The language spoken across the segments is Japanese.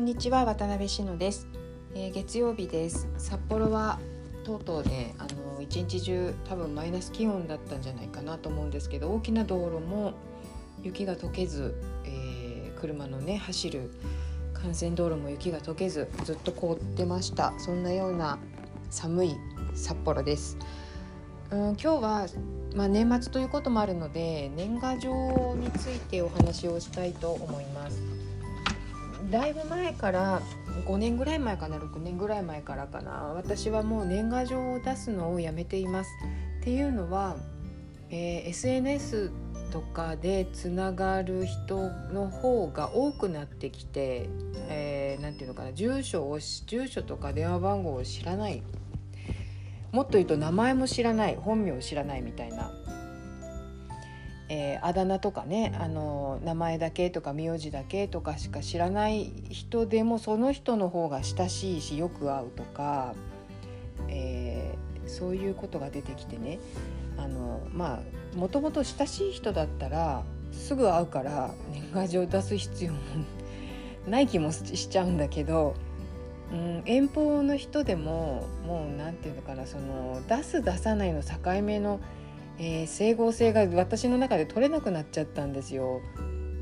んにちは渡辺志乃です、えー、月曜日です。札幌はとうとうねあの一日中多分マイナス気温だったんじゃないかなと思うんですけど大きな道路も雪が溶けず、えー、車のね走る幹線道路も雪が溶けずずっと凍ってました。そんなような寒い札幌です。うん今日はまあ、年末ということもあるので年賀状についてお話をしたいと思います。だいぶ前から5年ぐらい前かな6年ぐらい前からかな私はもう年賀状を出すのをやめています。っていうのは、えー、SNS とかでつながる人の方が多くなってきて何、えー、て言うのかな住所を住所とか電話番号を知らない。もっと言うと名前も知らない本名を知らないみたいな、えー、あだ名とかねあの名前だけとか名字だけとかしか知らない人でもその人の方が親しいしよく会うとか、えー、そういうことが出てきてね。あのまあもともと親しい人だったらすぐ会うから年賀状出す必要もない気もしちゃうんだけどうん、遠方の人でももう何て言うのかなその出す出さないの境目の、えー、整合性が私の中で取れなくなっちゃったんですよ。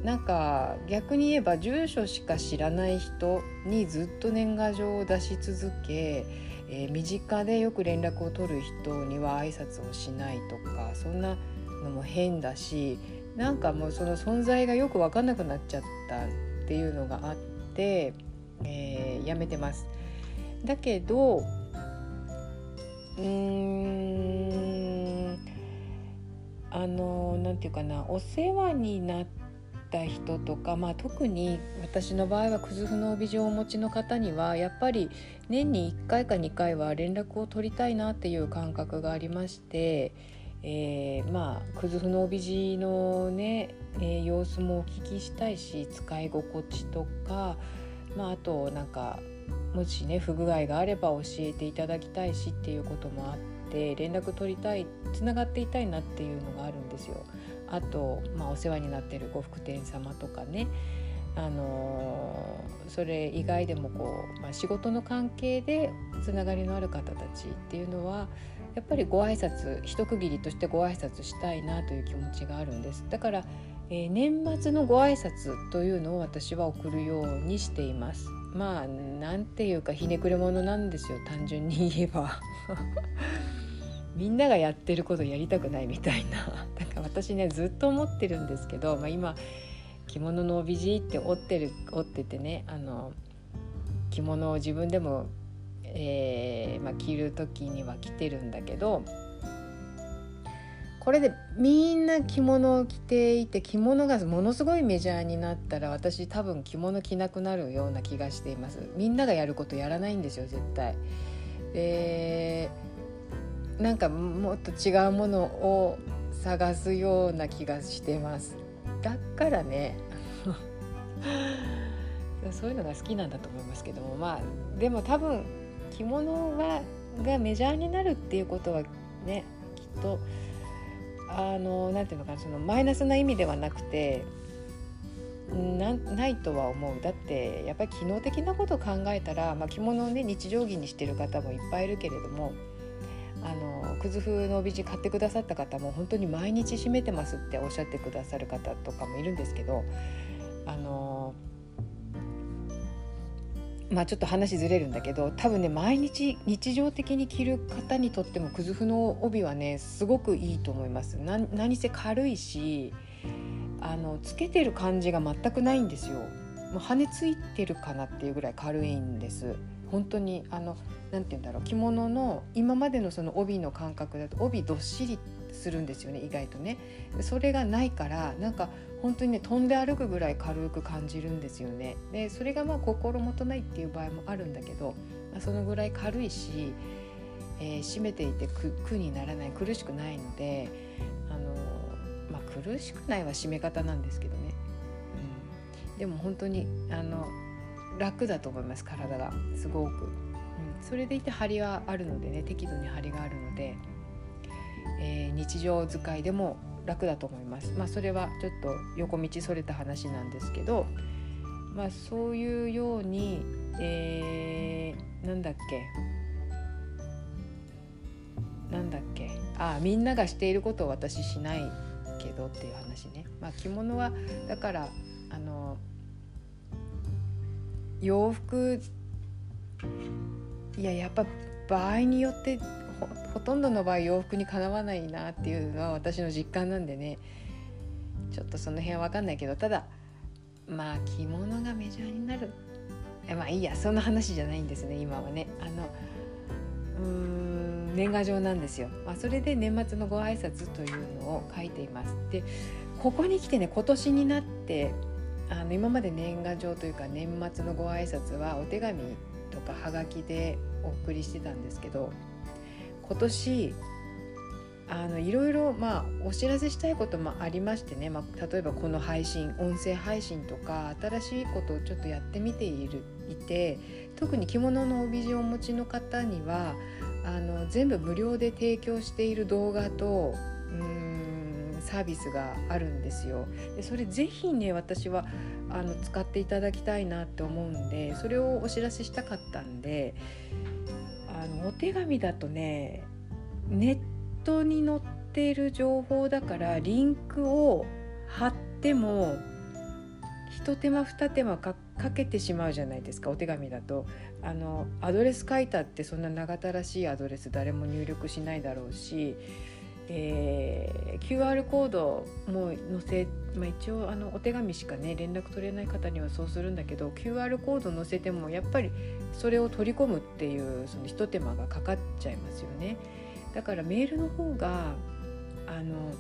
なんか逆に言えば住所しか知らない人にずっと年賀状を出し続け、えー、身近でよく連絡を取る人には挨拶をしないとかそんなのも変だしなんかもうその存在がよく分かんなくなっちゃったっていうのがあって。えー、やめてます。だけどうーんあの何て言うかなお世話になった人とか、まあ、特に私の場合はクズフの帯状をお持ちの方にはやっぱり年に1回か2回は連絡を取りたいなっていう感覚がありまして。えー、まあクズフの帯地のね、えー、様子もお聞きしたいし使い心地とかまあ、あとなんかもしね不具合があれば教えていただきたいしっていうこともあって連絡取りたいつながっていたいなっていうのがあるんですよ。あと、まあ、お世話になってる呉服店様とかね。あのー、それ以外でもこう、まあ、仕事の関係でつながりのある方たちっていうのはやっぱりご挨拶一区切りとしてご挨拶したいなという気持ちがあるんです。だからえー、年末のご挨拶というのを私は送るようにしています。まあなんていうかひねくれ者なんですよ。単純に言えば。みんながやってることやりたくないみたいな。だか私ねずっと思ってるんですけど、まあ、今着物の帯地って折ってる折っててねあの着物を自分でも、えーまあ、着る時には着てるんだけどこれでみんな着物を着ていて着物がものすごいメジャーになったら私多分着物着なくなるような気がしています。みんながやることやらないんですよ絶対。でなんかもっと違うものを探すような気がしてます。だからね。そういうのが好きなんだと思いますけどもまあでも多分着物はがメジャーになるっていうことはねきっとあのなんていうのかなそのマイナスな意味ではなくてなないとは思う。だってやっぱり機能的なことを考えたら、まあ、着物をね日常着にしてる方もいっぱいいるけれどもあのくず風の帯地買ってくださった方も本当に毎日締めてますっておっしゃってくださる方とかもいるんですけどあのまあちょっと話ずれるんだけど多分ね毎日日常的に着る方にとってもくずふの帯はねすごくいいと思います。な何せ軽いしあのつけてる感じが全くないんですよ。もう羽根ついてるかなっていうぐらい軽いんです。本当にあのなんて言うんだろう着物の今までのその帯の感覚だと帯どっしりするんですよね意外とね。それがないからなんか本当にね飛んで歩くぐらい軽く感じるんですよね。でそれがまあ心もとないっていう場合もあるんだけど、まあ、そのぐらい軽いし、えー、締めていて苦にならない苦しくないので、あのまあ、苦しくないは締め方なんですけどね、うん、でも本当にあの楽だと思います体が。すごく、うん、それでいて張りはあるのでね適度に張りがあるので、えー、日常使いでも楽だと思います。まあ、それはちょっと横道それた話なんですけど、まあそういうように、えー、なんだっけ。なんだっけ。ああみんながしていることを私しないけどっていう話ね。まあ、着物はだからあの洋服いややっぱ場合によってほとんどの場合洋服にかなわないなっていうのは私の実感なんでね。ちょっとその辺は分かんないけどただまあ着物がメジャーになる。えまあいいやそんな話じゃないんですね今はね。あのうーん年賀状なんですよ、まあ、それで年末のご挨拶というのを書いています。でここに来てね今年になってあの今まで年賀状というか年末のご挨拶はお手紙とかはがきでお送りしてたんですけど今年あのいろいろまあお知らせしたいこともありましてね、まあ、例えばこの配信音声配信とか新しいことをちょっとやってみているいて特に着物の帯地をお持ちの方にはあの全部無料で提供している動画とうんサービスがあるんですよ。でそれぜひね私はあの使っていただきたいなって思うんでそれをお知らせしたかったんであのお手紙だとねネットに載っている情報だからリンクを貼っても一手間二手間かけてしまうじゃないですかお手紙だとあのアドレス書いたってそんな長たらしいアドレス誰も入力しないだろうし、えー、QR コードも載せ、まあ、一応あのお手紙しかね連絡取れない方にはそうするんだけど QR コード載せてもやっぱりそれを取り込むっていうその一手間がかかっちゃいますよね。だからメールの方があの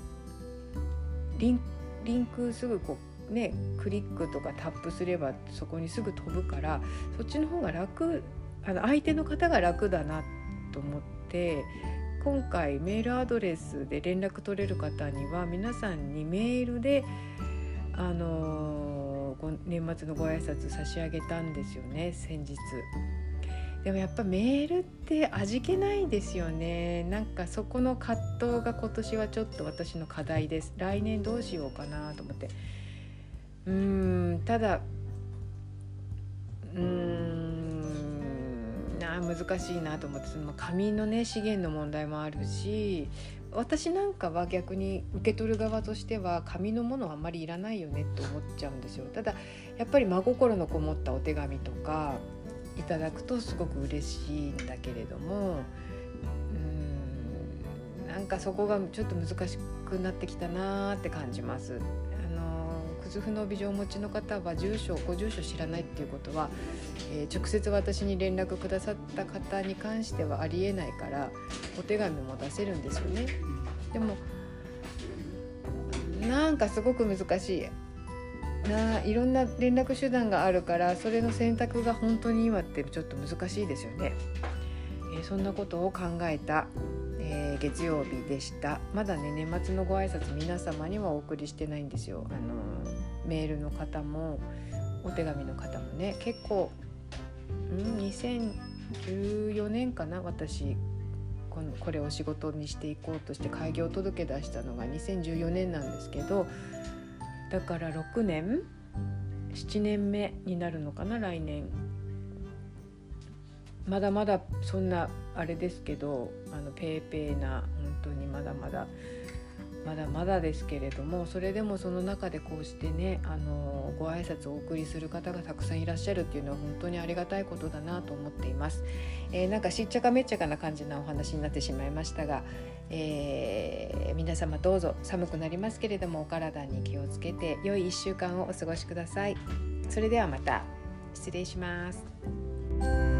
リンリンクすぐこうねクリックとかタップすればそこにすぐ飛ぶからそっちの方が楽あの相手の方が楽だなと思って今回メールアドレスで連絡取れる方には皆さんにメールであの年末のご挨拶差し上げたんですよね先日。でもやっぱメールって味気ないですよね。なんかそこの葛藤が今年はちょっと私の課題です。来年どうしようかなと思って。うーんただうーんな難しいなと思ってその紙のね資源の問題もあるし私なんかは逆に受け取る側としては紙のものはあんまりいらないよねって思っちゃうんですよただやっぱり真心のこもったお手紙とかいただくとすごく嬉しいんだけれどもうんなんかそこがちょっと難しくなってきたなって感じます。あのくずふの帯状をお持ちの方は住所ご住所知らないっていうことは、えー、直接私に連絡くださった方に関してはありえないからお手紙も出せるんですよね。でもなんかすごく難しいないろんな連絡手段があるからそれの選択が本当に今ってちょっと難しいですよね。えー、そんなことを考えた、え、月曜日でしたまだね年末のご挨拶皆様にはお送りしてないんですよ。あのメールの方もお手紙の方もね結構ん2014年かな私このこれを仕事にしていこうとして開業届出したのが2014年なんですけどだから6年7年目になるのかな来年。まだまだそんなあれですけどあのペーペーな本当にまだまだまだまだですけれどもそれでもその中でこうしてねあのご挨拶をお送りする方がたくさんいらっしゃるっていうのは本当にありがたいことだなと思っています。えー、なんかしっちゃかめっちゃかな感じなお話になってしまいましたが、えー、皆様どうぞ寒くなりますけれどもお体に気をつけて良い1週間をお過ごしください。それではまた失礼します。